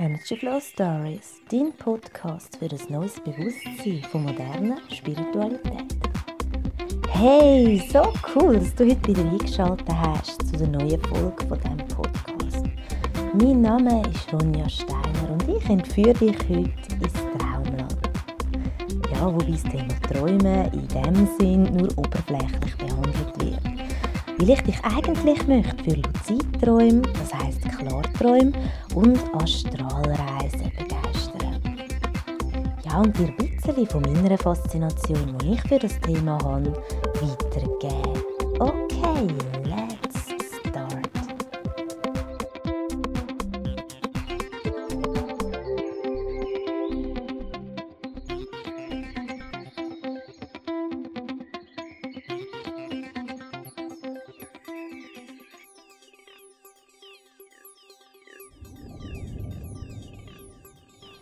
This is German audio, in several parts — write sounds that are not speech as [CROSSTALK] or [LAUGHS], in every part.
Energy Flow Stories, dein Podcast für ein neues Bewusstsein von moderner Spiritualität. Hey, so cool, dass du heute wieder eingeschaltet hast zu der neuen Folge von diesem Podcast. Mein Name ist Ronja Steiner und ich entführe dich heute ins Traumland. Ja, wobei das Thema Träumen in dem Sinn nur oberflächlich behandelt wird. Weil ich dich eigentlich möchte für Luzidträume, das heisst Klarträume und Astralreisen begeistern. Ja, und dir ein bisschen von meiner Faszination, die ich für das Thema habe, weitergeben.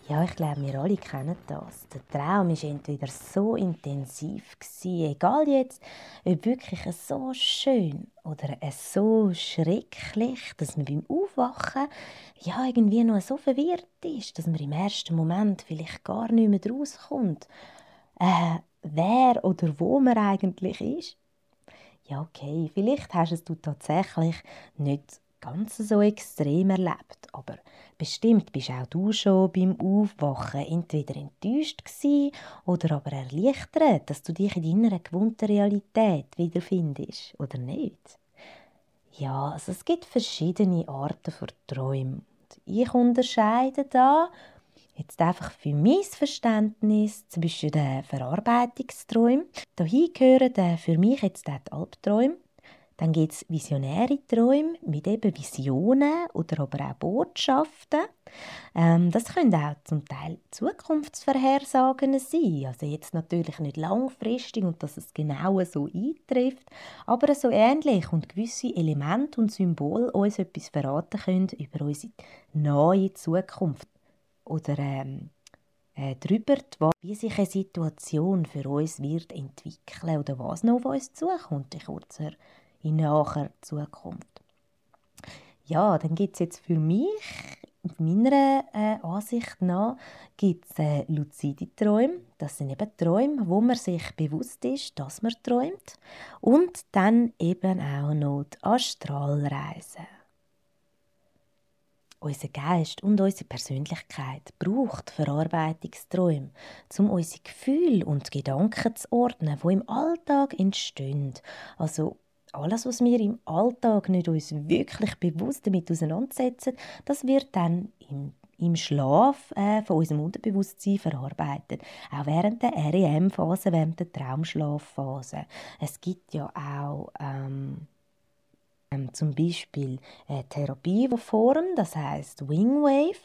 Ja, ich glaube, wir alle kennen das. Der Traum war entweder so intensiv, gewesen, egal jetzt, ob wirklich so schön oder so schrecklich, dass man beim Aufwachen ja irgendwie noch so verwirrt ist, dass man im ersten Moment vielleicht gar nicht mehr rauskommt, äh, wer oder wo man eigentlich ist. Ja, okay, vielleicht hast du es tatsächlich nicht ganz so extrem erlebt, aber bestimmt bist auch du schon beim Aufwachen entweder enttäuscht gewesen oder aber erleichtert, dass du dich in deiner gewohnten Realität wiederfindest, oder nicht? Ja, also es gibt verschiedene Arten von Träumen. Ich unterscheide da jetzt einfach für mein Verständnis zwischen den Verarbeitungsträumen. Dahin gehören für mich jetzt die Albträume dann gibt es visionäre Träume mit eben Visionen oder aber auch Botschaften. Ähm, das können auch zum Teil Zukunftsvorhersagen sein. Also jetzt natürlich nicht langfristig und dass es genau so eintrifft, aber so ähnlich und gewisse Elemente und Symbole uns etwas verraten können über unsere neue Zukunft. Oder ähm, äh, darüber, wie sich eine Situation für uns wird entwickeln oder was noch auf uns zukommt in kurzer in naher Zukunft. Ja, dann gibt es jetzt für mich, meiner äh, Ansicht nach, gibt es äh, luzide Träume. Das sind eben Träume, wo man sich bewusst ist, dass man träumt. Und dann eben auch noch die Astralreisen. Unser Geist und unsere Persönlichkeit braucht Verarbeitungsträume, um unsere Gefühle und Gedanken zu ordnen, die im Alltag entstehen. Also alles, was wir im Alltag nicht uns wirklich bewusst damit auseinandersetzen, das wird dann im, im Schlaf äh, von unserem Unterbewusstsein verarbeitet. Auch während der REM-Phase, während der Traumschlafphase. Es gibt ja auch ähm, ähm, zum Beispiel äh, Therapieform, das heißt Wingwave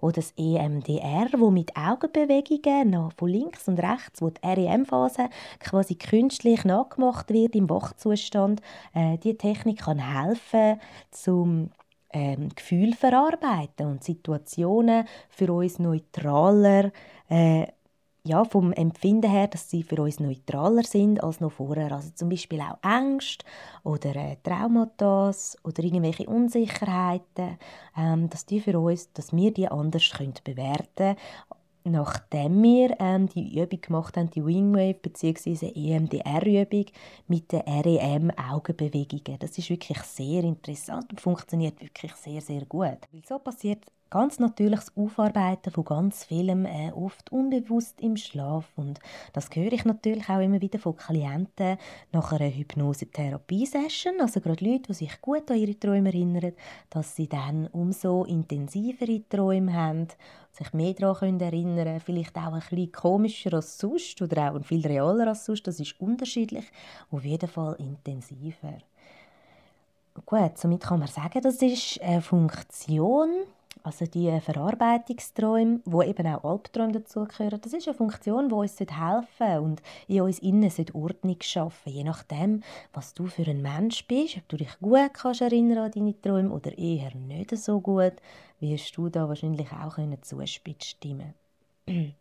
oder das EMDR, wo mit Augenbewegungen noch von links und rechts, wo die REM-Phase quasi künstlich nachgemacht wird im Wachzustand, äh, die Technik kann helfen zum ähm, Gefühl verarbeiten und Situationen für uns neutraler äh, ja, vom Empfinden her, dass sie für uns neutraler sind als noch vorher. Also zum Beispiel auch Ängste oder äh, Traumata oder irgendwelche Unsicherheiten, ähm, dass die für uns, dass wir die anders können bewerten nachdem wir ähm, die Übung gemacht haben, die Wingwave bzw. EMDR-Übung mit den REM-Augenbewegungen. Das ist wirklich sehr interessant und funktioniert wirklich sehr, sehr gut. Weil so passiert ganz natürliches Aufarbeiten von ganz vielem, äh, oft unbewusst im Schlaf. Und das höre ich natürlich auch immer wieder von Klienten nach einer Hypnose-Therapie-Session. Also gerade Leute, die sich gut an ihre Träume erinnern, dass sie dann umso intensivere Träume haben, sich mehr daran erinnern können, vielleicht auch ein bisschen komischer als sonst oder auch viel realer als sonst. Das ist unterschiedlich, auf jeden Fall intensiver. Gut, somit kann man sagen, das ist eine Funktion also die Verarbeitungsträume, wo eben auch Albträume dazugehören, das ist eine Funktion, die uns helfen und in uns innen Ordnung schaffen Je nachdem, was du für ein Mensch bist, ob du dich gut kannst erinnern an deine Träume oder eher nicht so gut, wirst du da wahrscheinlich auch zustimmen [CLEARS THROAT]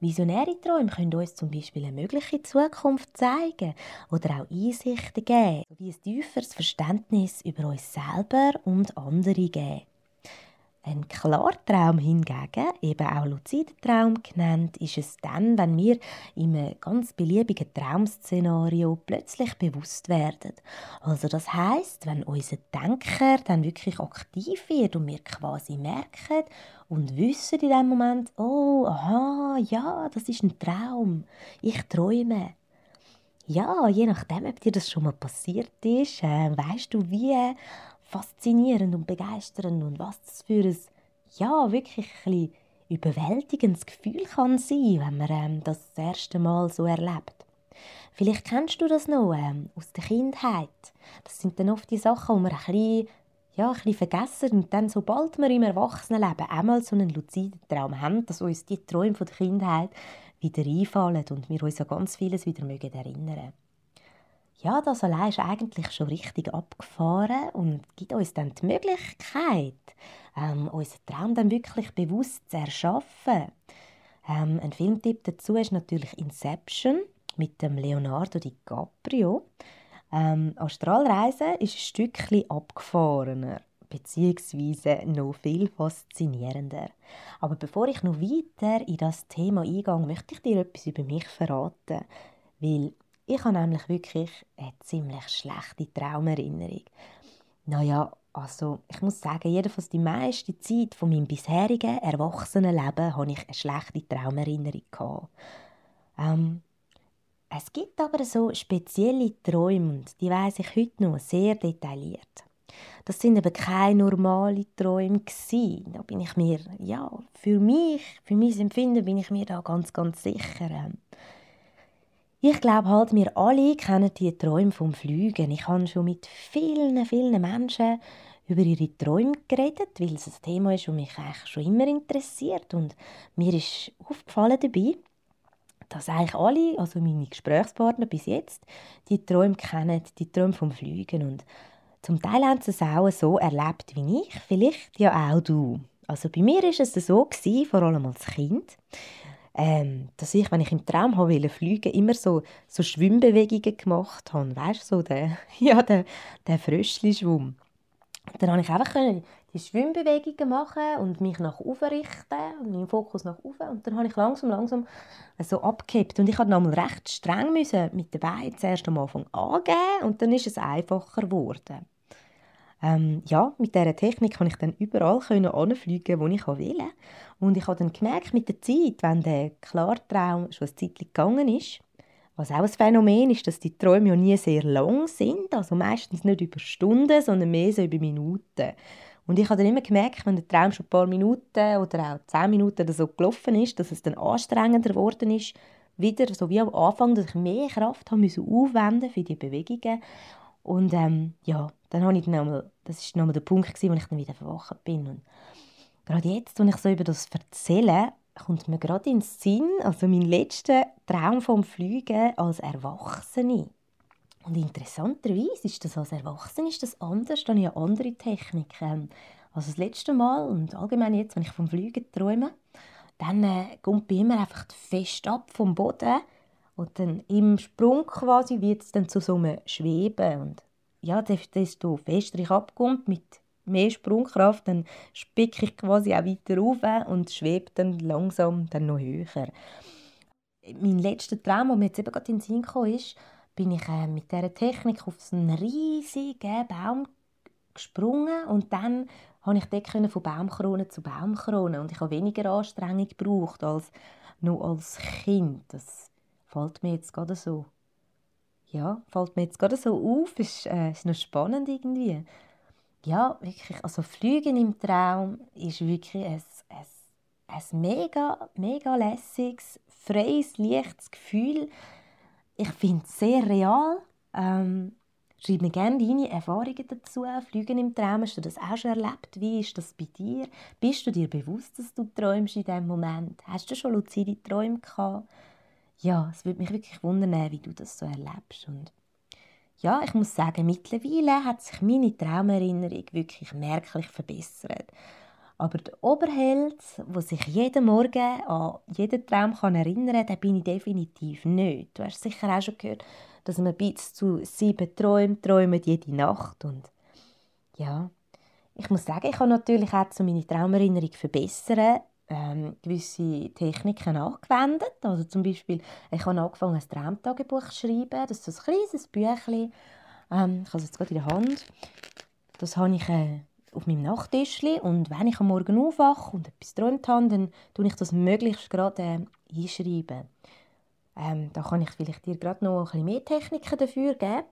Visionäre Träume können uns zum Beispiel eine mögliche Zukunft zeigen oder auch Einsichten geben, sowie ein tieferes Verständnis über uns selber und andere geben. Ein Klartraum hingegen, eben auch Luzidentraum genannt, ist es dann, wenn wir in einem ganz beliebigen Traumszenario plötzlich bewusst werden. Also das heißt, wenn unser Denker dann wirklich aktiv wird und wir quasi merken und wissen in dem Moment, oh, aha, ja, das ist ein Traum, ich träume. Ja, je nachdem, ob dir das schon mal passiert ist, äh, weißt du, wie faszinierend und begeisternd und was das für ein, ja, wirklich ein überwältigendes Gefühl kann sein, wenn man ähm, das, das erste Mal so erlebt. Vielleicht kennst du das noch ähm, aus der Kindheit. Das sind dann oft die Sachen, die man ein bisschen, ja, ein bisschen vergessen und dann, sobald wir im Erwachsenenleben einmal so einen luziden Traum haben, dass uns die Träume von der Kindheit wieder einfallen und wir uns an ganz vieles wieder mögen erinnern ja, das allein ist eigentlich schon richtig abgefahren und gibt uns dann die Möglichkeit, ähm, unseren Traum dann wirklich bewusst zu erschaffen. Ähm, ein Filmtipp dazu ist natürlich Inception mit dem Leonardo DiCaprio. Ähm, Astralreise ist ein Stückchen abgefahrener beziehungsweise noch viel faszinierender. Aber bevor ich noch weiter in das Thema eingehe, möchte ich dir etwas über mich verraten, weil ich habe nämlich wirklich eine ziemlich schlechte Traumerinnerung. Naja, also ich muss sagen, jedenfalls die meiste Zeit von meinem bisherigen Erwachsenenleben hatte ich eine schlechte Traumerinnerung. Ähm, es gibt aber so spezielle Träume und die weiß ich heute noch sehr detailliert. Das sind aber keine normalen Träume Da bin ich mir, ja, für mich, für mein Empfinden bin ich mir da ganz, ganz sicher. Ich glaube halt, wir alle kennen die Träume vom Fliegen. Ich habe schon mit vielen, vielen Menschen über ihre Träume geredet, weil es ein Thema ist, das mich eigentlich schon immer interessiert. Und mir ist aufgefallen dabei, dass eigentlich alle, also meine Gesprächspartner bis jetzt, die Träume kennen, die Träume vom Fliegen. Und zum Teil haben sie es auch so erlebt wie ich, vielleicht ja auch du. Also bei mir war es so gewesen, vor allem als Kind ähm, dass ich, wenn ich im Traum habe wollte fliegen, immer so, so Schwimmbewegungen gemacht habe. Weißt du, so der, [LAUGHS] ja, der, der Fröschli-Schwumm. Dann konnte ich einfach die Schwimmbewegungen machen und mich nach oben richten und meinen Fokus nach oben. Und dann habe ich langsam, langsam so abgehebt. Und ich musste nochmal recht streng müssen mit den Beinen zuerst am Anfang angeben und dann ist es einfacher geworden. Ähm, ja, mit dieser Technik konnte ich dann überall anfliegen, wo ich will. Und ich habe dann gemerkt, mit der Zeit, wenn der Klartraum schon ein Zeit gegangen ist, was auch ein Phänomen ist, dass die Träume ja nie sehr lang sind, also meistens nicht über Stunden, sondern mehr so über Minuten. Und ich habe dann immer gemerkt, wenn der Traum schon ein paar Minuten oder auch zehn Minuten oder so gelaufen ist, dass es dann anstrengender geworden ist, wieder so wie am Anfang, dass ich mehr Kraft haben musste aufwenden für die Bewegungen. Und ähm, ja, dann habe ich dann einmal, das war nochmal der Punkt, wo ich dann wieder verwacht bin. Und gerade jetzt, wenn ich so über das erzähle, kommt mir gerade ins Sinn, also mein letzter Traum vom Fliegen als Erwachsene. Und interessanterweise ist das als Erwachsene ist das anders, dann ja andere Techniken. Also das letzte Mal und allgemein jetzt, wenn ich vom Fliegen träume, dann äh, kommt bei immer einfach fest ab vom Boden und dann im Sprung quasi wird es dann zu so einem Schweben und ja, desto fester ich abkommt mit mehr Sprungkraft, dann spicke ich quasi auch weiter auf und schwebe dann langsam dann noch höher. Mein letzter Traum, der mir jetzt eben gerade in den Sinn kam, ist, bin ich äh, mit dieser Technik auf einen riesigen Baum gesprungen und dann konnte ich dort von Baumkrone zu Baumkrone und ich habe weniger Anstrengung gebraucht als noch als Kind. Das fällt mir jetzt gerade so ja, fällt mir jetzt gerade so auf, ist, äh, ist noch spannend irgendwie. Ja, wirklich, also Fliegen im Traum ist wirklich ein, ein, ein mega, mega lässiges, freies, leichtes Gefühl. Ich finde es sehr real. Ähm, schreib mir gerne deine Erfahrungen dazu. Fliegen im Traum, hast du das auch schon erlebt? Wie ist das bei dir? Bist du dir bewusst, dass du träumst in diesem Moment? Hast du schon luzide Träume gehabt? Ja, es würde mich wirklich wundern, wie du das so erlebst. Und ja, ich muss sagen, mittlerweile hat sich meine Traumerinnerung wirklich merklich verbessert. Aber der Oberheld, der sich jeden Morgen an jeden Traum kann erinnern kann, den bin ich definitiv nicht. Du hast sicher auch schon gehört, dass man bis zu sieben Träume träumt jede Nacht. Und ja, Ich muss sagen, ich habe natürlich auch, meine Traumerinnerung verbessern, ähm, gewisse Techniken angewendet. Also zum Beispiel, ich habe angefangen, ein Traumtagebuch zu schreiben. Das ist ein kleines Büchlein. Ähm, ich habe es jetzt gerade in der Hand. Das habe ich äh, auf meinem Nachttisch. Und wenn ich am Morgen aufwache und etwas geträumt habe, dann tue ich das möglichst gerade äh, einschreiben. Ähm, da kann ich vielleicht dir gerade noch ein bisschen mehr Techniken dafür geben.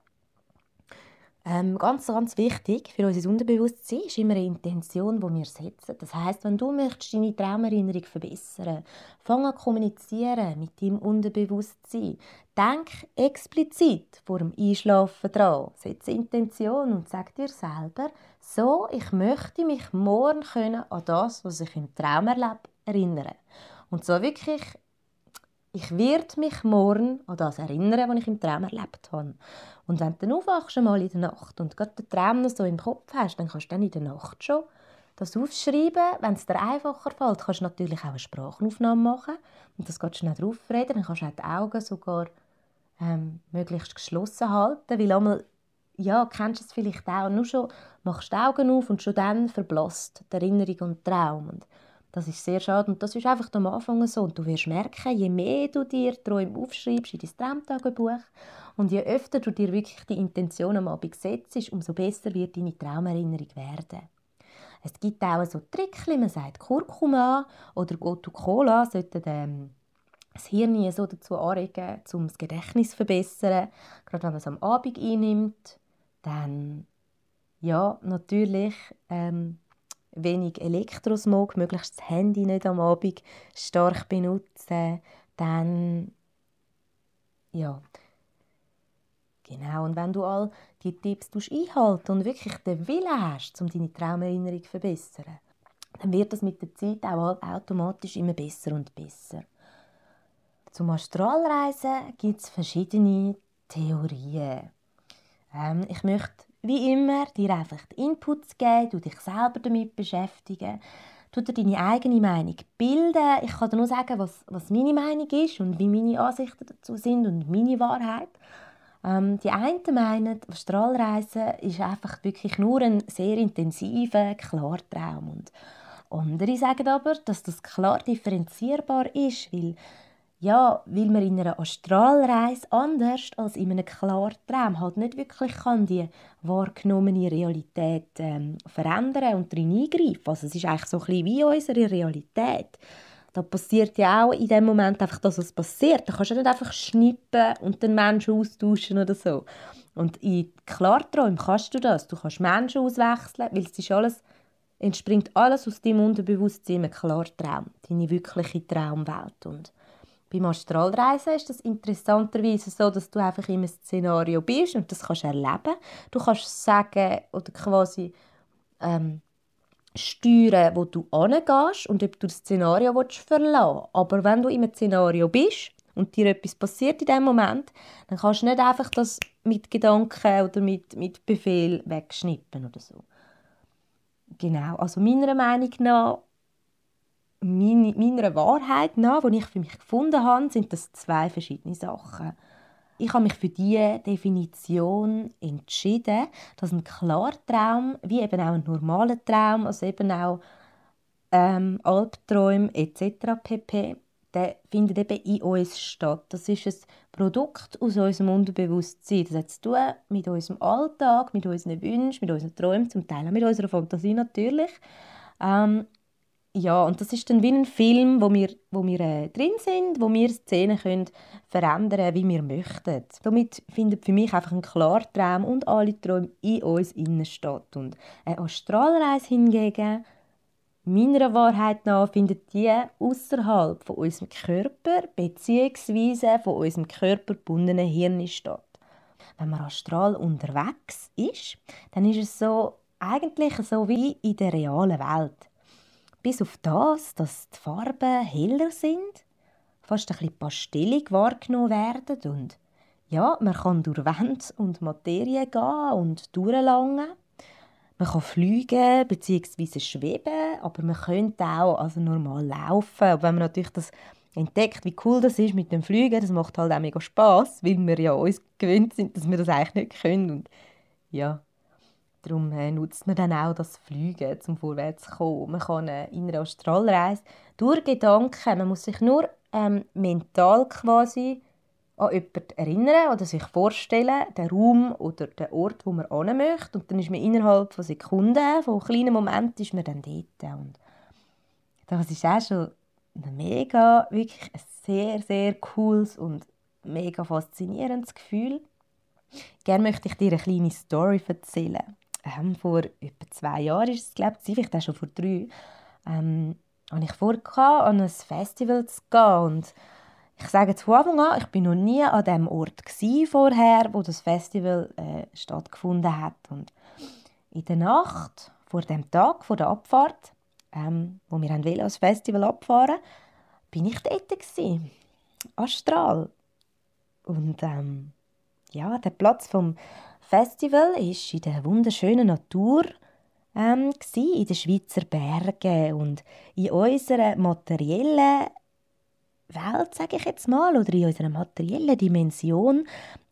Ähm, ganz, ganz wichtig für unser Unterbewusstsein ist immer eine Intention, die wir setzen. Das heißt, wenn du möchtest deine Traumerinnerung verbessern, fang an kommunizieren mit deinem Unterbewusstsein. Denk explizit vor dem Einschlafen dran. Setze Intention und sag dir selber, so, ich möchte mich morgen können an das, was ich im Traum erlebe, erinnern. Und so wirklich ich werde mich morgen an das erinnern, was ich im Traum erlebt habe. Und wenn du dann aufwachst, mal in der Nacht und gerade den Traum noch so im Kopf hast, dann kannst du dann in der Nacht schon das aufschreiben. Wenn es dir einfacher fällt, kannst du natürlich auch eine Sprachaufnahme machen und das du schnell drauf reden. Dann kannst du auch die Augen sogar ähm, möglichst geschlossen halten, weil einmal ja, kennst du es vielleicht auch, nur schon machst du die Augen auf und schon dann verblasst die Erinnerung und Traum. Und das ist sehr schade und das ist einfach am Anfang so. Und du wirst merken, je mehr du dir Träume aufschreibst in dein Traumtagebuch und je öfter du dir wirklich die Intention am Abend setzt, umso besser wird deine Traumerinnerung werden. Es gibt auch so Tricks, man sagt Kurkuma oder Gotu-Cola sollten ähm, das Hirn so dazu anregen, um das Gedächtnis zu verbessern. Gerade wenn man es am Abend einnimmt, dann ja, natürlich ähm, wenig Elektrosmog, möglichst das Handy nicht am Abend stark benutzen, dann ja, genau. Und wenn du all die Tipps einhalten und wirklich den Willen hast, um deine Traumerinnerung zu verbessern, dann wird das mit der Zeit auch automatisch immer besser und besser. Zum Astralreisen gibt es verschiedene Theorien. Ähm, ich möchte wie immer, dir einfach Inputs geben, du dich selber damit beschäftigen, du dir deine eigene Meinung bilden. Ich kann dir nur sagen, was, was meine Meinung ist und wie meine Ansichten dazu sind und meine Wahrheit. Ähm, die einen meinen, Strahlreisen ist einfach wirklich nur ein sehr intensiver Klartraum. Und andere sagen aber, dass das klar differenzierbar ist, weil ja, weil man in einer Astralreise anders als in einem Klartraum halt nicht wirklich kann die wahrgenommene Realität ähm, verändern und drin eingreifen. Also es ist eigentlich so ein bisschen wie unsere Realität. Da passiert ja auch in dem Moment einfach das, was passiert. Da kannst du nicht einfach schnippen und den Menschen austauschen oder so. Und in Klarträumen kannst du das. Du kannst Menschen auswechseln, weil es ist alles, entspringt alles aus deinem Unterbewusstsein im Klartraum, deine wirkliche Traumwelt. Und beim Astralreisen ist das interessanterweise so, dass du einfach in einem Szenario bist und das kannst erleben. Du kannst sagen oder quasi ähm, steuern, wo du hingehst und ob du das Szenario verlassen willst. Aber wenn du in einem Szenario bist und dir etwas passiert in dem Moment, dann kannst du nicht einfach das mit Gedanken oder mit, mit Befehl wegschnippen oder so. Genau, also meiner Meinung nach meine, meiner Wahrheit nach, die ich für mich gefunden habe, sind das zwei verschiedene Sachen. Ich habe mich für diese Definition entschieden, dass ein Klartraum, wie eben auch ein normaler Traum, also eben auch ähm, Albträume etc. pp., der findet eben in uns statt. Das ist ein Produkt aus unserem Unterbewusstsein. Das hat zu tun mit unserem Alltag, mit unseren Wünschen, mit unseren Träumen, zum Teil auch mit unserer Fantasie natürlich. Ähm, ja, und das ist dann wie ein Film, wo wir, wo wir äh, drin sind, wo wir Szenen können verändern wie wir möchten. Damit findet für mich einfach ein Klartraum und alle Träume in uns innen statt. Und eine Astralreise hingegen, meiner Wahrheit nach, findet die außerhalb von unserem Körper bzw. von unserem Körper gebundenen Hirn statt. Wenn man astral unterwegs ist, dann ist es so eigentlich so wie in der realen Welt. Bis auf das, dass die Farben heller sind, fast ein bisschen pastellig wahrgenommen werden und ja, man kann durch Wände und Materie gehen und durchlangen. Man kann fliegen bzw. schweben, aber man könnte auch also normal laufen. Aber wenn man natürlich das entdeckt, wie cool das ist mit dem Fliegen, das macht halt auch mega Spaß, weil wir ja uns gewöhnt sind, dass wir das eigentlich nicht können. Und ja, Darum äh, nutzt man dann auch das Fliegen, um vorwärts zu kommen. Man kann äh, in einer Astralreise durch Gedanken, man muss sich nur ähm, mental quasi an jemanden erinnern oder sich vorstellen, den Raum oder den Ort, wo man hin möchte. Und dann ist man innerhalb von Sekunden, von kleinen Momenten, ist man dann dort. Und das ist auch schon ein mega, wirklich ein sehr, sehr cooles und mega faszinierendes Gefühl. Gerne möchte ich dir eine kleine Story erzählen ähm, vor etwa zwei Jahren ist es, glaube ich, vielleicht auch schon vor drei, ähm, habe ich vor, an ein Festival zu gehen. Und ich sage zu Anfang an, ich bin noch nie an dem Ort vorher, wo das Festival äh, stattgefunden hat. Und in der Nacht vor dem Tag vor der Abfahrt, ähm, wo wir wollen, das Festival abfahren, bin ich dort gewesen, astral. Und ähm, ja, der Platz vom Festival ist in der wunderschönen Natur ähm, in den Schweizer Bergen und in unserer materiellen Welt, sage ich jetzt mal, oder in unserer materiellen Dimension,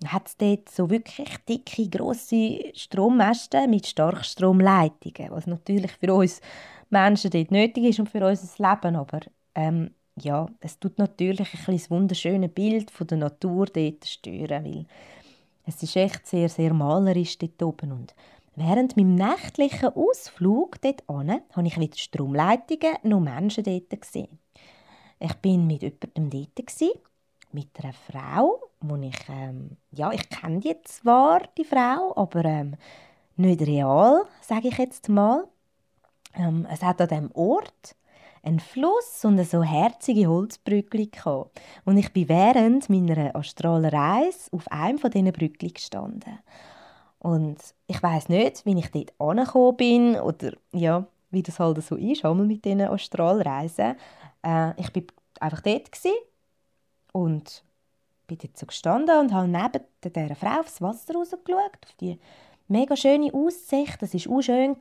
hat es dort so wirklich dicke, grosse Strommasten mit Starkstromleitungen, was natürlich für uns Menschen dort nötig ist und für unser Leben, aber ähm, ja, es tut natürlich ein bisschen das wunderschöne Bild von der Natur dort stören, weil es ist echt sehr, sehr malerisch dort oben. Und während meinem nächtlichen Ausflug dort habe ich weder Stromleitungen noch Menschen dort gesehen. Ich bin mit jemandem dort, gewesen, mit einer Frau, wo ich, ähm, ja, ich kenne die zwar, die Frau, aber ähm, nicht real, sage ich jetzt mal. Ähm, es hat an diesem Ort ein Fluss und so herzige Holzbrückli Und ich bin während meiner astralen Reise auf einem von diesen Brückli gestanden. Und ich weiß nicht, wie ich dort angekommen bin oder ja, wie das halt so ist, einmal mit diesen Astralreisen. Äh, ich bin einfach dort und bin dort so gestanden und habe neben dieser Frau aufs Wasser rausgeschaut, auf die mega schöne Aussicht. Das war auch schön,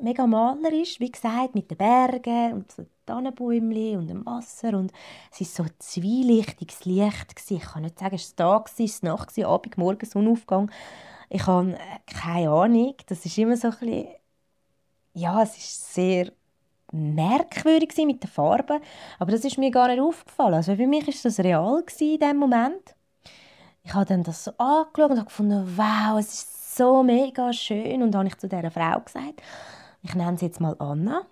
mega malerisch, wie gesagt, mit den Bergen und so Tannenbäumchen und dem Wasser. Und es war so ein zwielichtiges Licht. Ich kann nicht sagen, es war Tag, es war Nacht, Abend, Morgen, Sonnenaufgang. Ich habe äh, keine Ahnung. Das ist immer so ein bisschen... Ja, es ist sehr merkwürdig mit den Farben. Aber das ist mir gar nicht aufgefallen. Also für mich war das real in diesem Moment. Ich habe dann das so angeschaut und habe gefunden, wow, es ist so mega schön. Und habe ich zu dieser Frau gesagt, ich nenne sie jetzt mal Anna.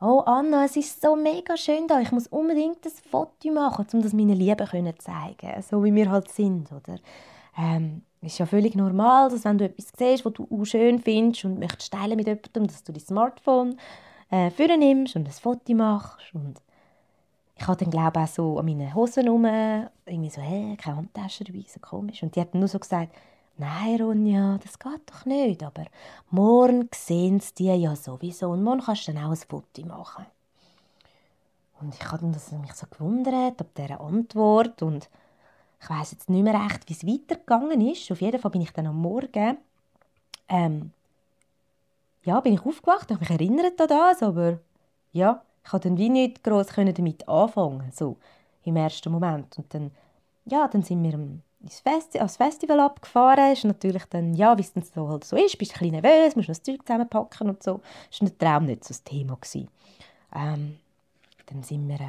Oh Anna, es ist so mega schön da. Ich muss unbedingt ein Foto machen, um das meinen Lieben zu zeigen, so wie wir halt sind, oder? Ähm, ist ja völlig normal, dass wenn du etwas siehst, was du auch schön findest und möchtest teilen mit jemandem, dass du dein Smartphone äh, nimmst und ein Foto machst. Und ich hatte dann glaube auch so an meinen Hosen rum, irgendwie so, hey, keine Handtasche dabei, so komisch. Und die hat nur so gesagt, Nein, Ronja, das geht doch nicht. Aber morgen sehen sie die ja sowieso und morgen kannst du dann auch ein Foto machen. Und ich habe mich so gewundert ob dieser Antwort und ich weiß jetzt nicht mehr recht, wie es weitergegangen ist. Auf jeden Fall bin ich dann am Morgen ähm, ja, bin ich aufgewacht, habe mich erinnert an das, aber ja, ich konnte dann wie nicht groß damit anfangen, so im ersten Moment. Und dann, ja, dann sind wir am ins Festi ans Festival abgefahren. Ist natürlich dann, ja, wie es so, halt so ist, bist ein bisschen nervös, musst noch das Zeug zusammenpacken und so. Das war der Traum nicht so das Thema. Ähm, dann sind wir... Äh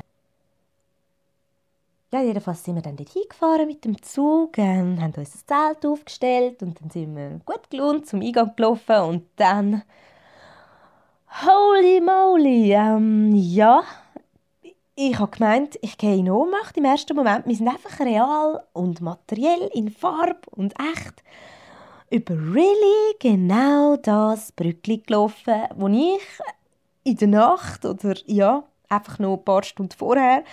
ja, jedenfalls sind wir dann dort hingefahren mit dem Zug, ähm, haben uns das Zelt aufgestellt und dann sind wir gut gelohnt zum Eingang gelaufen und dann... Holy moly! Ähm, ja, ich habe gemeint, ich gehe in Ohnmacht im ersten Moment. Wir sind einfach real und materiell in Farbe und echt über really genau das Brückli gelaufen, wo ich in der Nacht oder ja, einfach noch ein paar Stunden vorher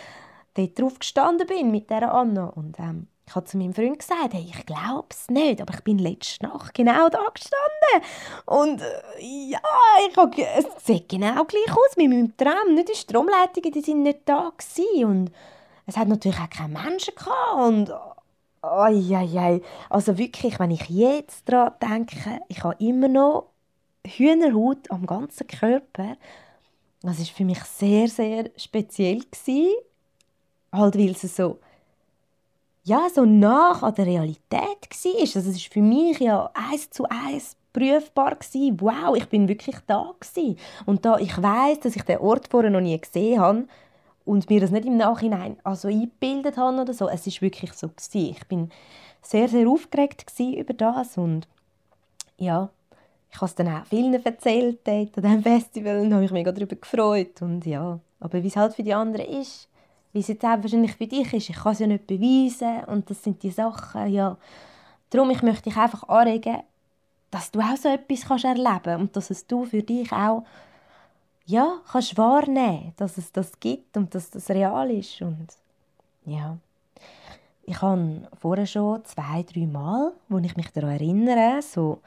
dort drauf gestanden bin mit dieser Anna. Und ähm, ich habe zu meinem Freund gesagt, hey, ich glaube es nicht, aber ich bin letzte Nacht genau da gestanden. Und äh, ja, ich hab, es sieht genau gleich aus mit meinem Traum. Nicht die Stromleitungen, die sind nicht da gewesen. Und es hat natürlich auch keine Menschen gehabt. Und oh, Also wirklich, wenn ich jetzt daran denke, ich habe immer noch Hühnerhaut am ganzen Körper. Das war für mich sehr, sehr speziell. Gewesen. Halt, weil es so ja, so nah an der Realität war. Also es ist für mich ja eins zu eins nachprüfbar gewesen. Wow, ich bin wirklich da gewesen. Und da ich weiß, dass ich den Ort vorher noch nie gesehen habe und mir das nicht im Nachhinein also eingebildet habe oder so, es ist wirklich so gewesen. Ich bin sehr sehr aufgeregt über das und ja, ich habe es dann auch vielen erzählt an diesem Festival und habe mich mega darüber gefreut und ja, aber wie es halt für die anderen ist, wie es jetzt auch wahrscheinlich für dich ist, ich kann es ja nicht beweisen. Und das sind die Sachen, ja, darum ich möchte dich einfach anregen, dass du auch so etwas kannst erleben und dass es du für dich auch ja, kannst wahrnehmen, dass es das gibt und dass das real ist. Und ja. Ich habe vorher schon zwei, drei Mal, wo ich mich daran erinnere, so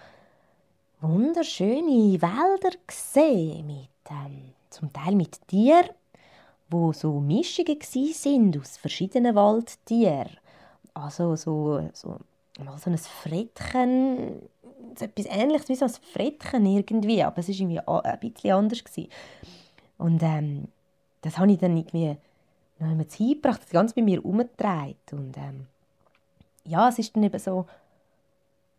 wunderschöne Wälder gesehen, mit, ähm, zum Teil mit Tieren, wo so Mischungen sind aus verschiedenen Waldtieren. Also so, so, so ein Frettchen, so etwas Ähnliches wie so ein Frettchen irgendwie, aber es war irgendwie ein bisschen anders. Gewesen. Und ähm, das habe ich dann irgendwie noch einmal hingebracht, das ganz bei mir umgedreht. Und ähm, ja, es ist dann eben so,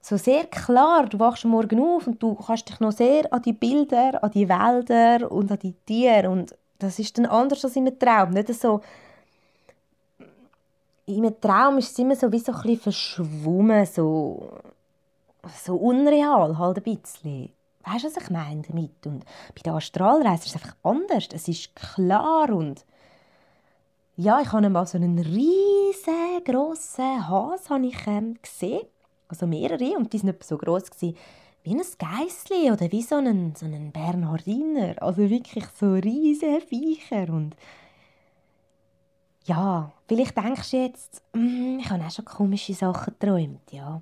so sehr klar, du wachst morgen auf und du kannst dich noch sehr an die Bilder, an die Wälder und an die Tiere und das ist dann anders als im Traum, nicht so im Traum ist es immer so wie so ein verschwommen, so, so unreal halt ein bisschen. Weißt du, was ich meine damit? Und bei der Astralreise ist es einfach anders. Es ist klar und ja, ich habe mal so einen riesengroßen Hase ich, ähm, gesehen also mehrere, und die waren etwa so gross gewesen, wie ein Geissli oder wie so ein, so ein Bernhardiner. Also wirklich so riesige Viecher. Und ja, vielleicht denkst du jetzt, mm, ich habe auch schon komische Sachen geträumt, ja.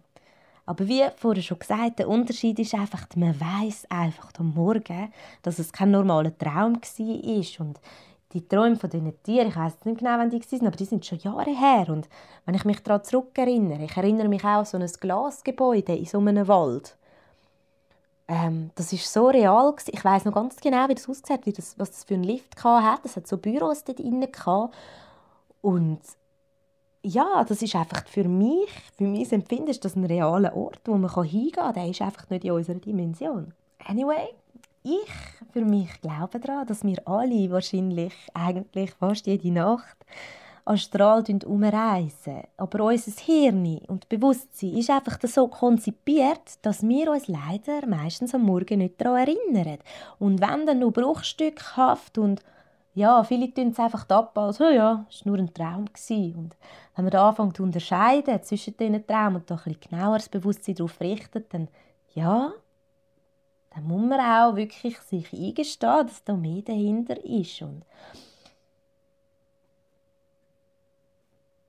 Aber wie vorher schon gesagt, der Unterschied ist einfach, man weiß einfach am Morgen, dass es kein normaler Traum war. Und die Träume von diesen Tieren, ich weiß nicht genau, wann die waren, aber die sind schon Jahre her. Und wenn ich mich daran zurückerinnere, ich erinnere mich auch an so ein Glasgebäude in so einem Wald. Ähm, das ist so real. Gewesen. Ich weiß noch ganz genau, wie das aussieht, wie das, was das für einen Lift hatte. Es hat so Büros dort drin. Und ja, das ist einfach für mich, für mein Empfinden, ist das ein realer Ort, wo man hingehen kann. Der ist einfach nicht in unserer Dimension. Anyway, ich für mich glaube daran, dass wir alle wahrscheinlich eigentlich fast jede Nacht astral umreisen. Aber unser Hirn und Bewusstsein ist einfach so konzipiert, dass wir uns leider meistens am Morgen nicht daran erinnern. Und wenn dann nur bruchstückhaft und ja, viele tun es einfach ab, als oh ja, es war nur ein Traum. Und wenn man anfängt zu unterscheiden zwischen diesen Traum und da ein bisschen genauer das Bewusstsein darauf richtet, dann ja, dann muss man auch wirklich sich eingestehen, dass da mehr dahinter ist. Und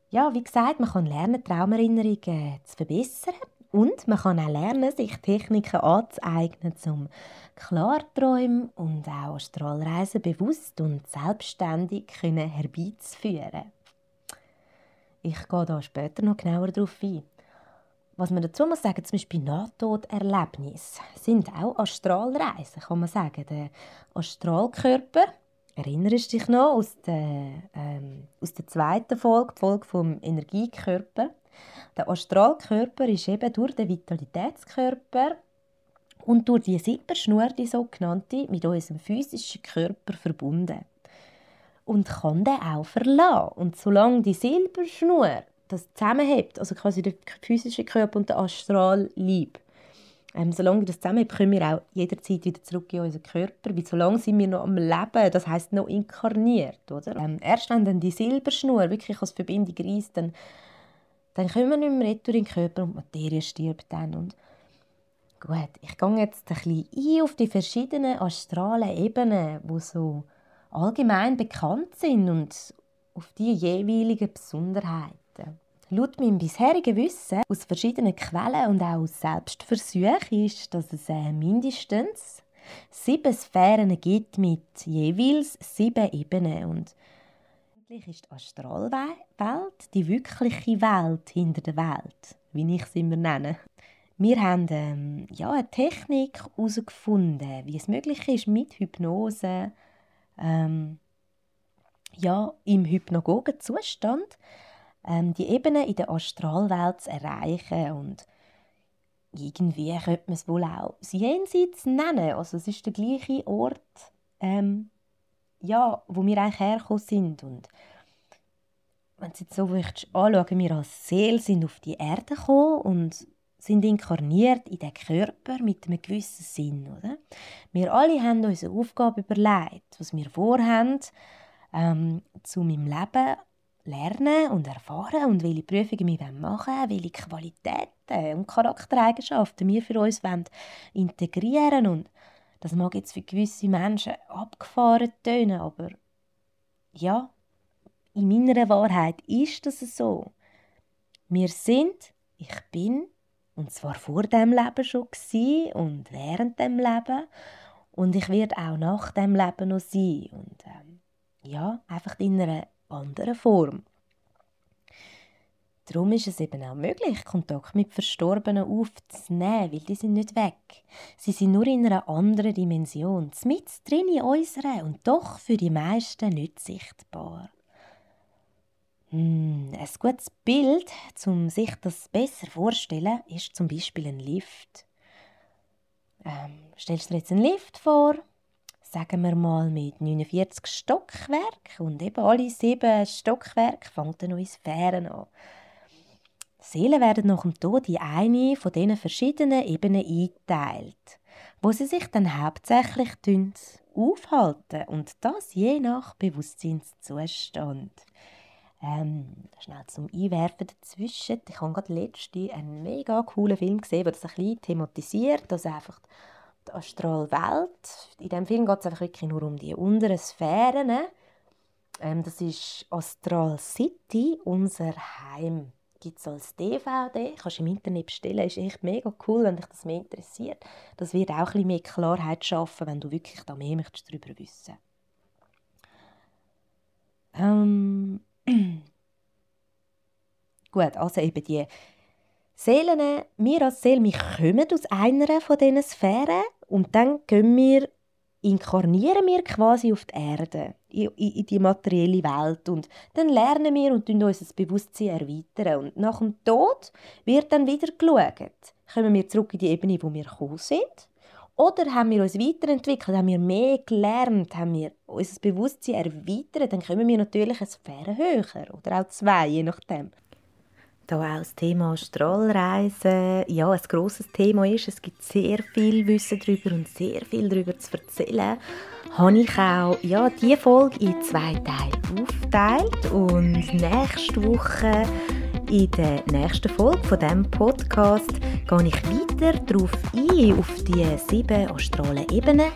ja, wie gesagt, man kann lernen, Traumerinnerungen zu verbessern und man kann auch lernen, sich Techniken anzueignen, um Klarträume und auch Astralreisen bewusst und selbstständig herbeizuführen. Ich gehe da später noch genauer darauf ein. Was man dazu muss sagen, zum Beispiel Nahtoderlebnisse sind auch Astralreisen, kann man sagen. Der Astralkörper, erinnerst du dich noch aus der, ähm, aus der zweiten Folge, die Folge vom Energiekörper. Der Astralkörper ist eben durch den Vitalitätskörper und durch die Silberschnur, die sogenannte, mit unserem physischen Körper verbunden. Und kann den auch verlassen. Und solange die Silberschnur das zusammenhält, also quasi der physische Körper und der Astralleib, ähm, solange wir das zusammenhält, können wir auch jederzeit wieder zurück in unseren Körper, weil solange sind wir noch am Leben, das heißt noch inkarniert, oder? Ähm, erst wenn dann die Silberschnur wirklich als Verbindung reißt, dann, dann können wir nicht mehr retour in den Körper und die Materie stirbt dann und Gut, ich gehe jetzt ein bisschen ein auf die verschiedenen astralen Ebenen, die so allgemein bekannt sind und auf die jeweiligen Besonderheiten. Laut meinem bisherigen Wissen aus verschiedenen Quellen und auch aus Selbstversuchen ist, dass es äh, mindestens sieben Sphären gibt mit jeweils sieben Ebenen. Und eigentlich ist die Astralwelt die wirkliche Welt hinter der Welt, wie ich sie immer nenne. Wir haben ähm, ja, eine Technik herausgefunden, wie es möglich ist, mit Hypnose ähm, ja, im hypnagogen Zustand ähm, die Ebene in der Astralwelt zu erreichen. Und irgendwie könnte man es wohl auch Jenseits nennen. Also es ist der gleiche Ort, ähm, ja, wo wir eigentlich hergekommen sind. Und wenn du jetzt so möchtest, anschauen, wir als Seele sind auf die Erde gekommen und sind inkarniert in den Körper mit einem gewissen Sinn, oder? Wir alle haben uns eine Aufgabe überlegt, was wir vorhaben, ähm, zu meinem Leben lernen und erfahren und welche Prüfungen wir machen wollen, welche Qualitäten und Charaktereigenschaften wir für uns integrieren. Und das mag jetzt für gewisse Menschen abgefahren tönen, aber ja, in meiner Wahrheit ist das so. Wir sind, ich bin, und zwar vor dem Leben schon gewesen und während dem Leben. Und ich werde auch nach dem Leben noch sein. Und ähm, ja, einfach in einer anderen Form. Darum ist es eben auch möglich, Kontakt mit Verstorbenen aufzunehmen, weil die sind nicht weg. Sie sind nur in einer anderen Dimension, mit drin in unserer und doch für die meisten nicht sichtbar. Hm, ein gutes Bild, um sich das besser vorzustellen, ist zum Beispiel ein Lift. Ähm, stellst du dir jetzt einen Lift vor, sagen wir mal mit 49 Stockwerken und eben alle sieben Stockwerke fängt eine neue Sphäre an. Seelen werden nach dem Tod in eine von diesen verschiedenen Ebenen eingeteilt, wo sie sich dann hauptsächlich aufhalten und das je nach Bewusstseinszustand. Ähm, schnell zum Einwerfen dazwischen. Ich habe gerade letzte einen mega coolen Film gesehen, der das ein bisschen thematisiert, dass einfach die Astralwelt, in diesem Film geht es einfach wirklich nur um die unteren Sphären. Ähm, das ist Astral City, unser Heim gibt es als DVD, kannst du im Internet bestellen, ist echt mega cool, wenn dich das mehr interessiert. Das wird auch ein bisschen mehr Klarheit schaffen, wenn du wirklich da mehr möchtest darüber wissen. Ähm. [CLEARS THROAT] Gut, also eben die Seelen, wir als Seele, wir kommen aus einer von diesen Sphären und dann gehen wir inkarnieren wir quasi auf die Erde, in, in, die materielle Welt. Und dann lernen wir und unser Bewusstsein erweitern. Und nach dem Tod wird dann wieder geschaut. Kommen wir zurück in die Ebene, wo wir gekommen sind? Oder haben wir uns weiterentwickelt, haben wir mehr gelernt, haben wir unser Bewusstsein erweitert, dann kommen wir natürlich eine Sphäre höher oder auch zwei, je nachdem da auch das Thema Strahlreisen ja, ein grosses Thema ist. Es gibt sehr viel Wissen darüber und sehr viel darüber zu erzählen. Habe ich auch ja, diese Folge in zwei Teile aufgeteilt und nächste Woche in der nächsten Folge von diesem Podcast gehe ich weiter darauf ein, auf die sieben astralen Ebenen,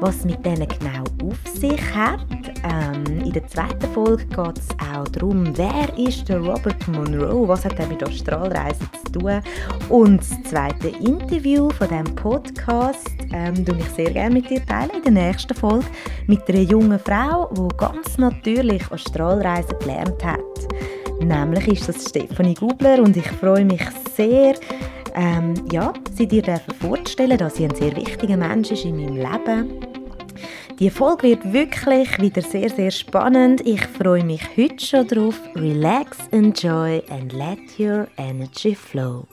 was mit denen genau auf sich hat. Ähm, in der zweiten Folge geht es auch darum, wer ist der Robert Monroe, was hat er mit Astralreisen zu tun. Und das zweite Interview von diesem Podcast ähm, ich sehr gerne mit dir teilen in der nächsten Folge mit einer jungen Frau, die ganz natürlich Astralreisen gelernt hat. Nämlich ist das Stefanie Gubler und ich freue mich sehr, ähm, ja, sie dir vorzustellen, dass sie ein sehr wichtiger Mensch ist in meinem Leben. Die Folge wird wirklich wieder sehr, sehr spannend. Ich freue mich heute schon drauf. Relax, enjoy and let your energy flow.